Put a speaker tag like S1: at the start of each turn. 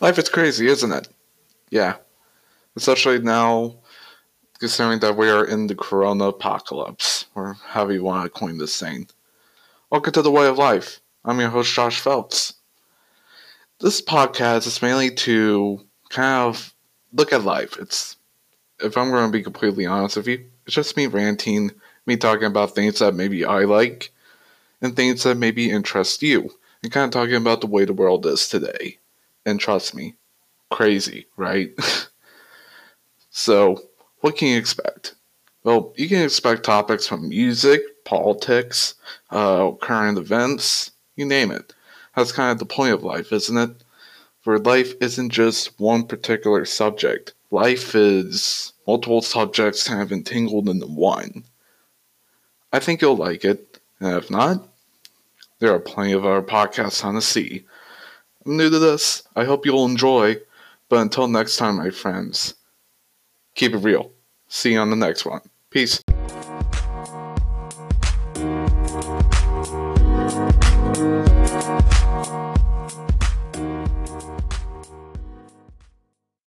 S1: Life is crazy, isn't it? Yeah. Especially now, considering that we are in the corona apocalypse, or however you want to coin this thing. Welcome to The Way of Life. I'm your host, Josh Phelps. This podcast is mainly to kind of look at life. It's, if I'm going to be completely honest with you, it's just me ranting, me talking about things that maybe I like, and things that maybe interest you, and kind of talking about the way the world is today. And trust me, crazy, right? so, what can you expect? Well, you can expect topics from music, politics, uh, current events, you name it. That's kind of the point of life, isn't it? For life isn't just one particular subject. Life is multiple subjects kind of entangled into one. I think you'll like it, and if not, there are plenty of other podcasts on the sea. I'm new to this. I hope you'll enjoy. But until next time, my friends, keep it real. See you on the next one. Peace.